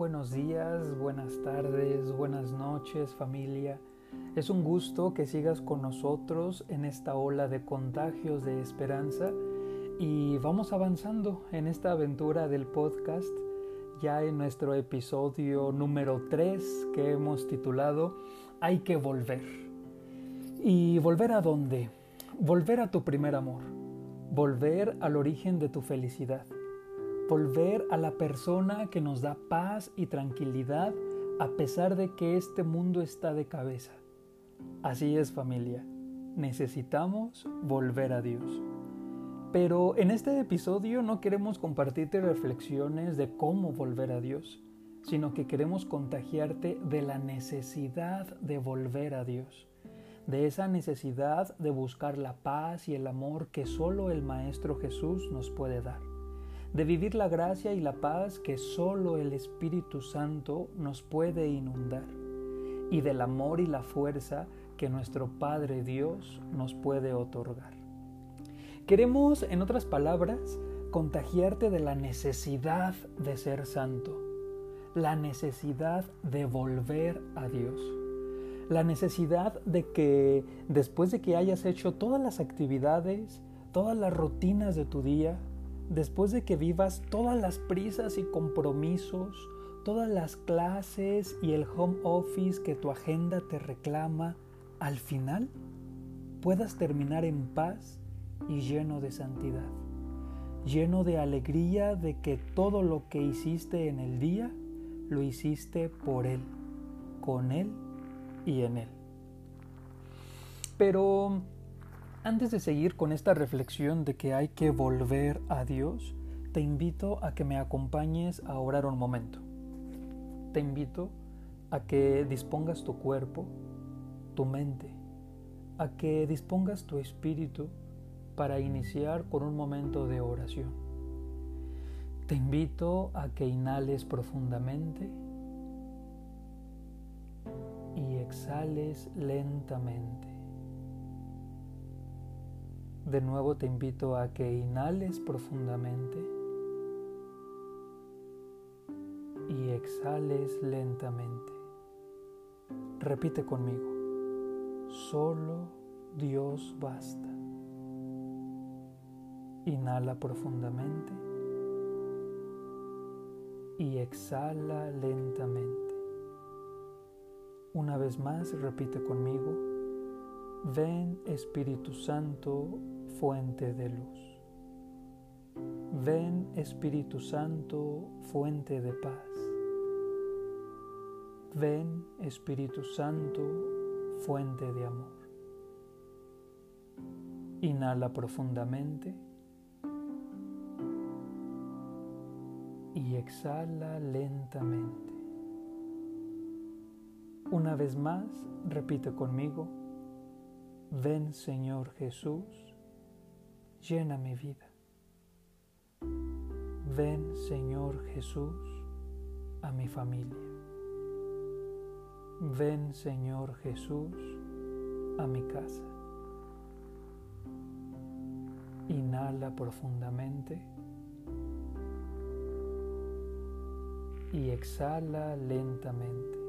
buenos días, buenas tardes, buenas noches familia. Es un gusto que sigas con nosotros en esta ola de contagios de esperanza y vamos avanzando en esta aventura del podcast ya en nuestro episodio número 3 que hemos titulado Hay que volver. ¿Y volver a dónde? Volver a tu primer amor, volver al origen de tu felicidad volver a la persona que nos da paz y tranquilidad a pesar de que este mundo está de cabeza. Así es familia, necesitamos volver a Dios. Pero en este episodio no queremos compartirte reflexiones de cómo volver a Dios, sino que queremos contagiarte de la necesidad de volver a Dios, de esa necesidad de buscar la paz y el amor que solo el Maestro Jesús nos puede dar de vivir la gracia y la paz que solo el Espíritu Santo nos puede inundar, y del amor y la fuerza que nuestro Padre Dios nos puede otorgar. Queremos, en otras palabras, contagiarte de la necesidad de ser santo, la necesidad de volver a Dios, la necesidad de que después de que hayas hecho todas las actividades, todas las rutinas de tu día, después de que vivas todas las prisas y compromisos, todas las clases y el home office que tu agenda te reclama, al final puedas terminar en paz y lleno de santidad, lleno de alegría de que todo lo que hiciste en el día lo hiciste por Él, con Él y en Él. Pero antes de seguir con esta reflexión de que hay que volver a Dios, te invito a que me acompañes a orar un momento. Te invito a que dispongas tu cuerpo, tu mente, a que dispongas tu espíritu para iniciar con un momento de oración. Te invito a que inhales profundamente y exhales lentamente. De nuevo te invito a que inhales profundamente y exhales lentamente. Repite conmigo, solo Dios basta. Inhala profundamente y exhala lentamente. Una vez más, repite conmigo, ven Espíritu Santo fuente de luz. Ven Espíritu Santo, fuente de paz. Ven Espíritu Santo, fuente de amor. Inhala profundamente y exhala lentamente. Una vez más, repite conmigo, ven Señor Jesús llena mi vida. Ven, Señor Jesús, a mi familia. Ven, Señor Jesús, a mi casa. Inhala profundamente y exhala lentamente.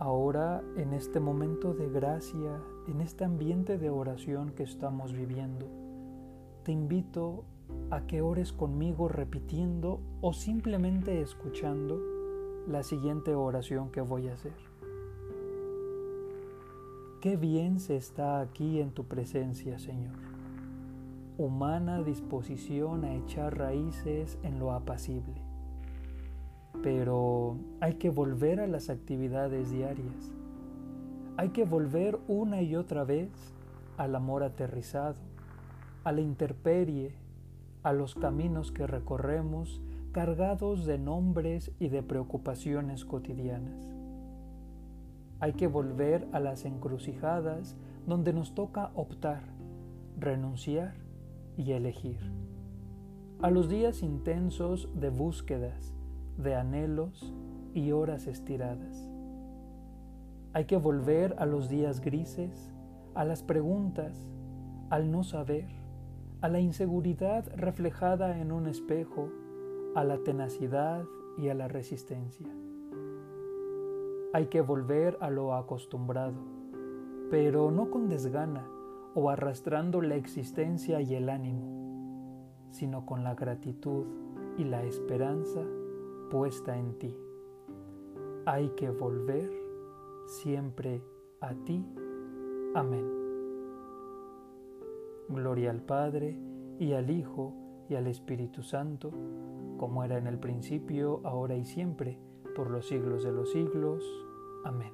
Ahora, en este momento de gracia, en este ambiente de oración que estamos viviendo, te invito a que ores conmigo repitiendo o simplemente escuchando la siguiente oración que voy a hacer. Qué bien se está aquí en tu presencia, Señor. Humana disposición a echar raíces en lo apacible pero hay que volver a las actividades diarias. Hay que volver una y otra vez al amor aterrizado, a la interperie, a los caminos que recorremos cargados de nombres y de preocupaciones cotidianas. Hay que volver a las encrucijadas donde nos toca optar, renunciar y elegir. A los días intensos de búsquedas, de anhelos y horas estiradas. Hay que volver a los días grises, a las preguntas, al no saber, a la inseguridad reflejada en un espejo, a la tenacidad y a la resistencia. Hay que volver a lo acostumbrado, pero no con desgana o arrastrando la existencia y el ánimo, sino con la gratitud y la esperanza puesta en ti. Hay que volver siempre a ti. Amén. Gloria al Padre y al Hijo y al Espíritu Santo, como era en el principio, ahora y siempre, por los siglos de los siglos. Amén.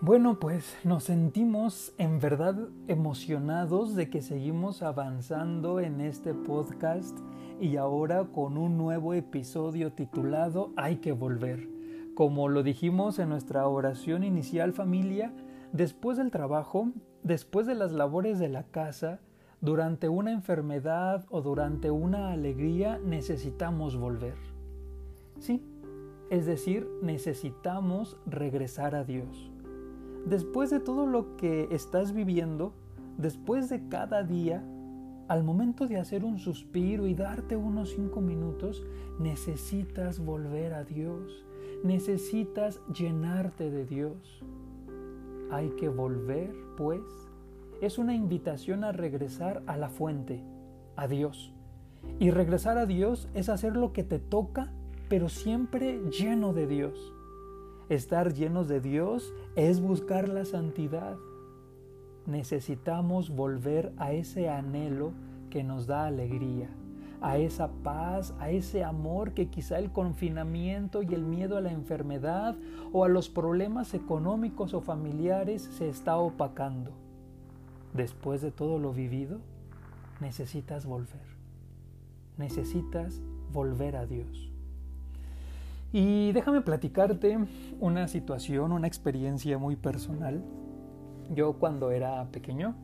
Bueno, pues nos sentimos en verdad emocionados de que seguimos avanzando en este podcast y ahora con un nuevo episodio titulado Hay que volver. Como lo dijimos en nuestra oración inicial familia, después del trabajo, después de las labores de la casa, durante una enfermedad o durante una alegría necesitamos volver. Sí, es decir, necesitamos regresar a Dios. Después de todo lo que estás viviendo, después de cada día, al momento de hacer un suspiro y darte unos cinco minutos, necesitas volver a Dios, necesitas llenarte de Dios. Hay que volver, pues, es una invitación a regresar a la fuente, a Dios. Y regresar a Dios es hacer lo que te toca, pero siempre lleno de Dios. Estar llenos de Dios es buscar la santidad. Necesitamos volver a ese anhelo que nos da alegría, a esa paz, a ese amor que quizá el confinamiento y el miedo a la enfermedad o a los problemas económicos o familiares se está opacando después de todo lo vivido, necesitas volver. Necesitas volver a Dios. Y déjame platicarte una situación, una experiencia muy personal. Yo cuando era pequeño,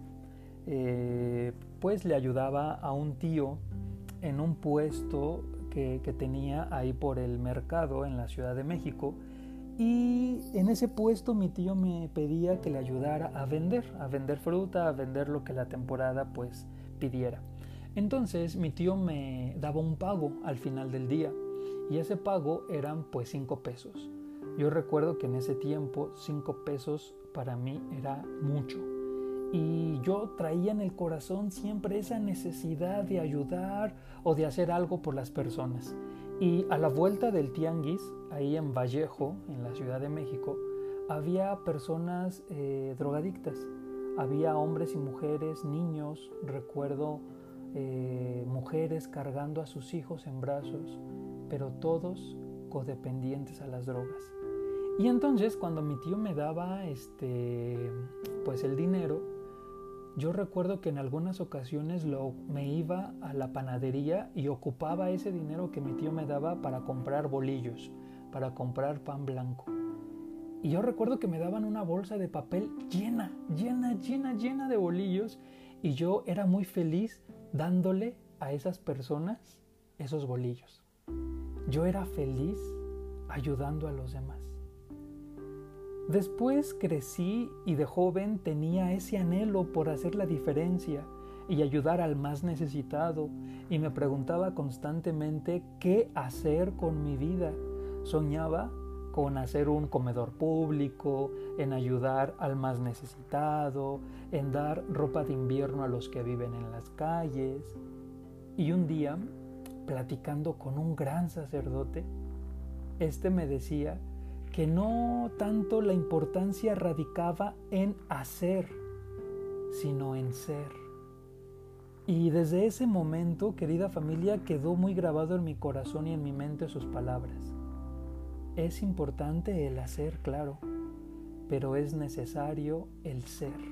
eh, pues le ayudaba a un tío en un puesto que, que tenía ahí por el mercado en la Ciudad de México y en ese puesto mi tío me pedía que le ayudara a vender, a vender fruta, a vender lo que la temporada pues pidiera. Entonces mi tío me daba un pago al final del día y ese pago eran pues cinco pesos. Yo recuerdo que en ese tiempo cinco pesos para mí era mucho y yo traía en el corazón siempre esa necesidad de ayudar o de hacer algo por las personas. Y a la vuelta del tianguis, ahí en Vallejo, en la Ciudad de México, había personas eh, drogadictas. Había hombres y mujeres, niños, recuerdo eh, mujeres cargando a sus hijos en brazos, pero todos codependientes a las drogas. Y entonces cuando mi tío me daba este pues el dinero, yo recuerdo que en algunas ocasiones lo, me iba a la panadería y ocupaba ese dinero que mi tío me daba para comprar bolillos, para comprar pan blanco. Y yo recuerdo que me daban una bolsa de papel llena, llena, llena, llena de bolillos y yo era muy feliz dándole a esas personas esos bolillos. Yo era feliz ayudando a los demás. Después crecí y de joven tenía ese anhelo por hacer la diferencia y ayudar al más necesitado y me preguntaba constantemente qué hacer con mi vida. Soñaba con hacer un comedor público, en ayudar al más necesitado, en dar ropa de invierno a los que viven en las calles. Y un día, platicando con un gran sacerdote, este me decía que no tanto la importancia radicaba en hacer, sino en ser. Y desde ese momento, querida familia, quedó muy grabado en mi corazón y en mi mente sus palabras. Es importante el hacer, claro, pero es necesario el ser.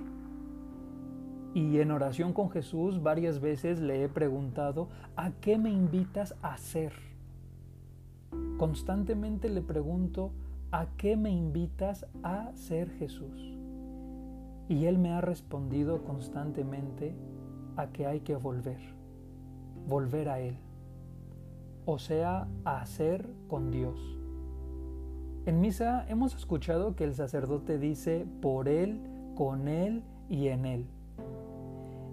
Y en oración con Jesús varias veces le he preguntado, ¿a qué me invitas a ser? Constantemente le pregunto, ¿a qué me invitas a ser Jesús? Y Él me ha respondido constantemente a que hay que volver, volver a Él, o sea, a hacer con Dios. En misa hemos escuchado que el sacerdote dice por Él, con Él y en Él.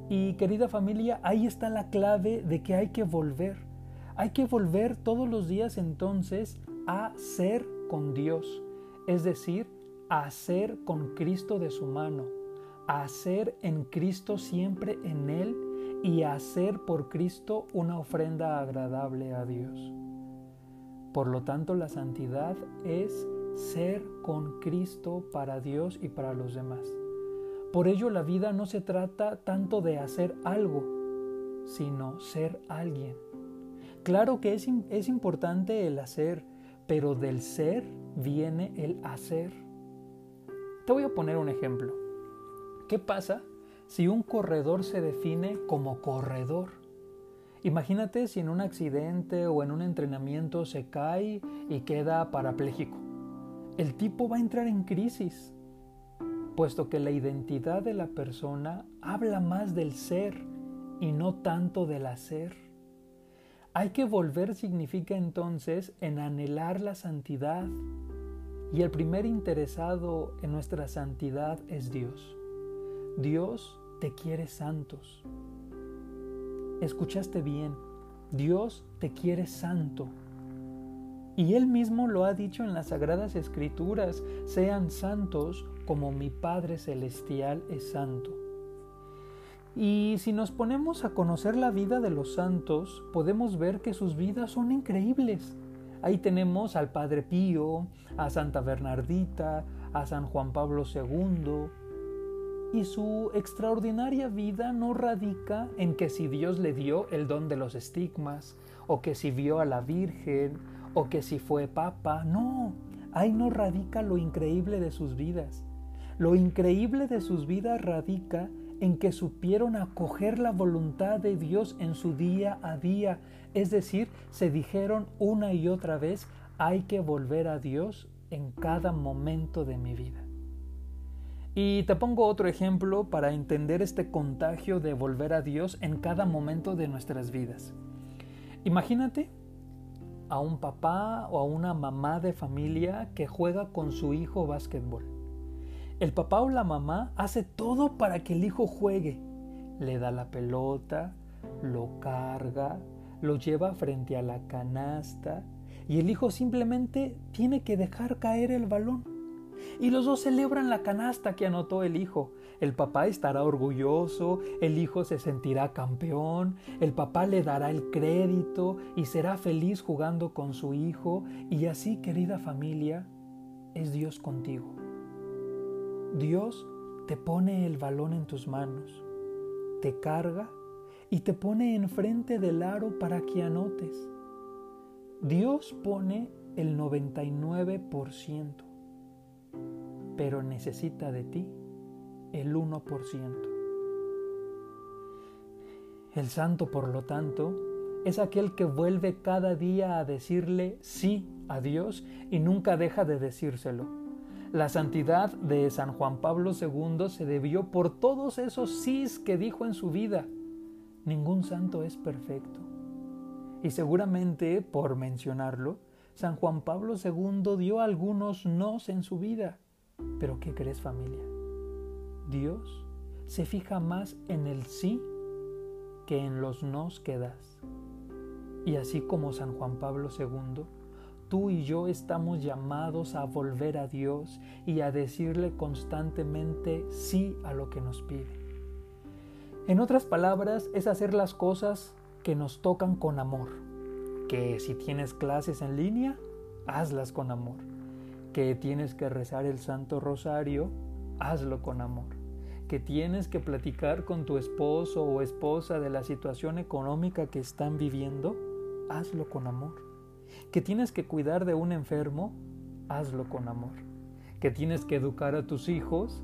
Y querida familia, ahí está la clave de que hay que volver. Hay que volver todos los días entonces a ser con Dios, es decir, a ser con Cristo de su mano, a ser en Cristo siempre en Él y hacer por Cristo una ofrenda agradable a Dios. Por lo tanto, la santidad es ser con Cristo para Dios y para los demás. Por ello la vida no se trata tanto de hacer algo, sino ser alguien. Claro que es, es importante el hacer, pero del ser viene el hacer. Te voy a poner un ejemplo. ¿Qué pasa si un corredor se define como corredor? Imagínate si en un accidente o en un entrenamiento se cae y queda parapléjico. El tipo va a entrar en crisis, puesto que la identidad de la persona habla más del ser y no tanto del hacer. Hay que volver significa entonces en anhelar la santidad. Y el primer interesado en nuestra santidad es Dios. Dios te quiere santos. Escuchaste bien, Dios te quiere santo. Y Él mismo lo ha dicho en las Sagradas Escrituras, sean santos como mi Padre Celestial es santo. Y si nos ponemos a conocer la vida de los santos, podemos ver que sus vidas son increíbles. Ahí tenemos al Padre Pío, a Santa Bernardita, a San Juan Pablo II. Y su extraordinaria vida no radica en que si Dios le dio el don de los estigmas, o que si vio a la Virgen, o que si fue papa. No, ahí no radica lo increíble de sus vidas. Lo increíble de sus vidas radica en que supieron acoger la voluntad de Dios en su día a día, es decir, se dijeron una y otra vez, hay que volver a Dios en cada momento de mi vida. Y te pongo otro ejemplo para entender este contagio de volver a Dios en cada momento de nuestras vidas. Imagínate a un papá o a una mamá de familia que juega con su hijo básquetbol. El papá o la mamá hace todo para que el hijo juegue. Le da la pelota, lo carga, lo lleva frente a la canasta y el hijo simplemente tiene que dejar caer el balón. Y los dos celebran la canasta que anotó el hijo. El papá estará orgulloso, el hijo se sentirá campeón, el papá le dará el crédito y será feliz jugando con su hijo. Y así, querida familia, es Dios contigo. Dios te pone el balón en tus manos, te carga y te pone enfrente del aro para que anotes. Dios pone el 99%, pero necesita de ti el 1%. El santo, por lo tanto, es aquel que vuelve cada día a decirle sí a Dios y nunca deja de decírselo la santidad de San Juan Pablo II se debió por todos esos sís que dijo en su vida. Ningún santo es perfecto. Y seguramente, por mencionarlo, San Juan Pablo II dio algunos nos en su vida. Pero ¿qué crees familia? Dios se fija más en el sí que en los nos que das. Y así como San Juan Pablo II, Tú y yo estamos llamados a volver a Dios y a decirle constantemente sí a lo que nos pide. En otras palabras, es hacer las cosas que nos tocan con amor. Que si tienes clases en línea, hazlas con amor. Que tienes que rezar el Santo Rosario, hazlo con amor. Que tienes que platicar con tu esposo o esposa de la situación económica que están viviendo, hazlo con amor que tienes que cuidar de un enfermo, hazlo con amor. Que tienes que educar a tus hijos,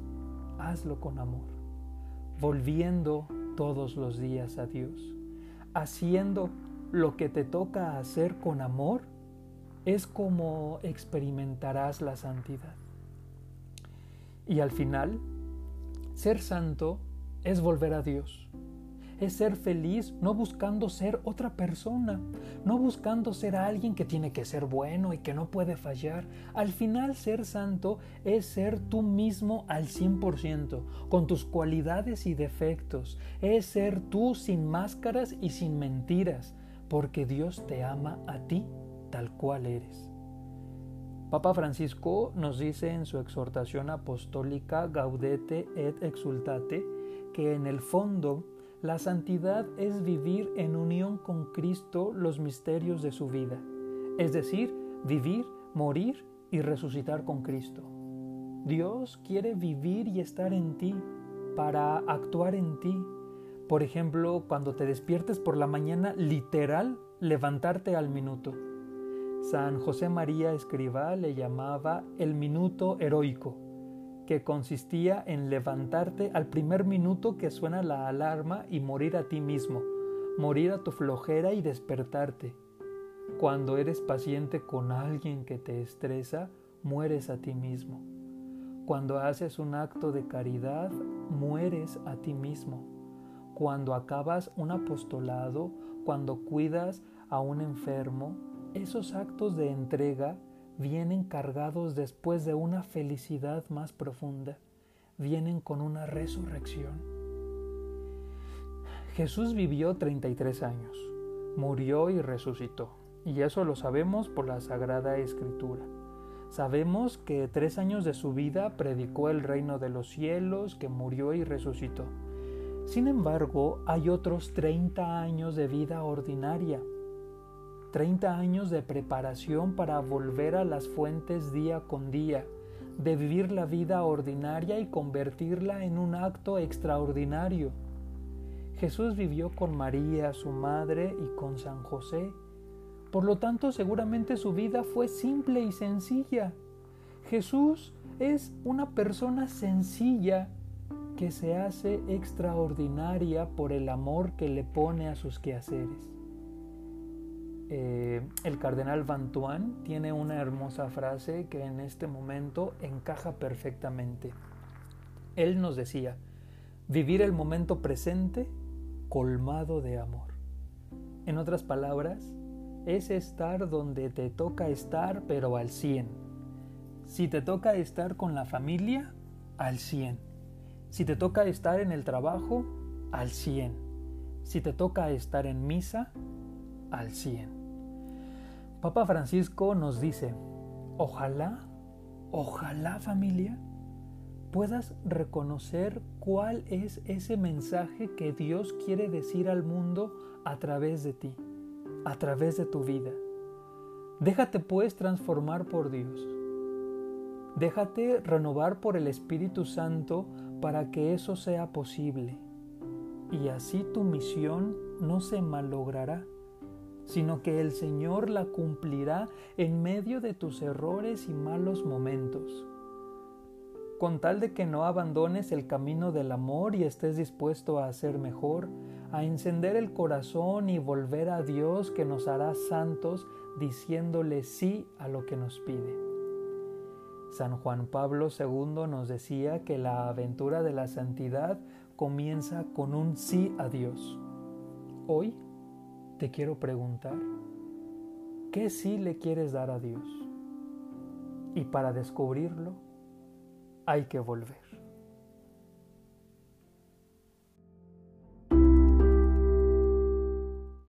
hazlo con amor. Volviendo todos los días a Dios, haciendo lo que te toca hacer con amor, es como experimentarás la santidad. Y al final, ser santo es volver a Dios es ser feliz no buscando ser otra persona, no buscando ser alguien que tiene que ser bueno y que no puede fallar. Al final ser santo es ser tú mismo al 100%, con tus cualidades y defectos. Es ser tú sin máscaras y sin mentiras, porque Dios te ama a ti tal cual eres. Papa Francisco nos dice en su exhortación apostólica Gaudete et Exultate que en el fondo la santidad es vivir en unión con Cristo los misterios de su vida, es decir, vivir, morir y resucitar con Cristo. Dios quiere vivir y estar en ti para actuar en ti. Por ejemplo, cuando te despiertes por la mañana, literal, levantarte al minuto. San José María Escribá le llamaba el minuto heroico que consistía en levantarte al primer minuto que suena la alarma y morir a ti mismo, morir a tu flojera y despertarte. Cuando eres paciente con alguien que te estresa, mueres a ti mismo. Cuando haces un acto de caridad, mueres a ti mismo. Cuando acabas un apostolado, cuando cuidas a un enfermo, esos actos de entrega vienen cargados después de una felicidad más profunda, vienen con una resurrección. Jesús vivió 33 años, murió y resucitó, y eso lo sabemos por la Sagrada Escritura. Sabemos que tres años de su vida predicó el reino de los cielos, que murió y resucitó. Sin embargo, hay otros 30 años de vida ordinaria 30 años de preparación para volver a las fuentes día con día, de vivir la vida ordinaria y convertirla en un acto extraordinario. Jesús vivió con María, su madre, y con San José. Por lo tanto, seguramente su vida fue simple y sencilla. Jesús es una persona sencilla que se hace extraordinaria por el amor que le pone a sus quehaceres. Eh, el cardenal Vantuan tiene una hermosa frase que en este momento encaja perfectamente. Él nos decía, vivir el momento presente colmado de amor. En otras palabras, es estar donde te toca estar, pero al 100. Si te toca estar con la familia, al 100. Si te toca estar en el trabajo, al 100. Si te toca estar en misa, al 100. Papa Francisco nos dice, ojalá, ojalá familia, puedas reconocer cuál es ese mensaje que Dios quiere decir al mundo a través de ti, a través de tu vida. Déjate pues transformar por Dios. Déjate renovar por el Espíritu Santo para que eso sea posible. Y así tu misión no se malogrará sino que el Señor la cumplirá en medio de tus errores y malos momentos. Con tal de que no abandones el camino del amor y estés dispuesto a hacer mejor, a encender el corazón y volver a Dios que nos hará santos diciéndole sí a lo que nos pide. San Juan Pablo II nos decía que la aventura de la santidad comienza con un sí a Dios. Hoy te quiero preguntar, ¿qué sí le quieres dar a Dios? Y para descubrirlo, hay que volver.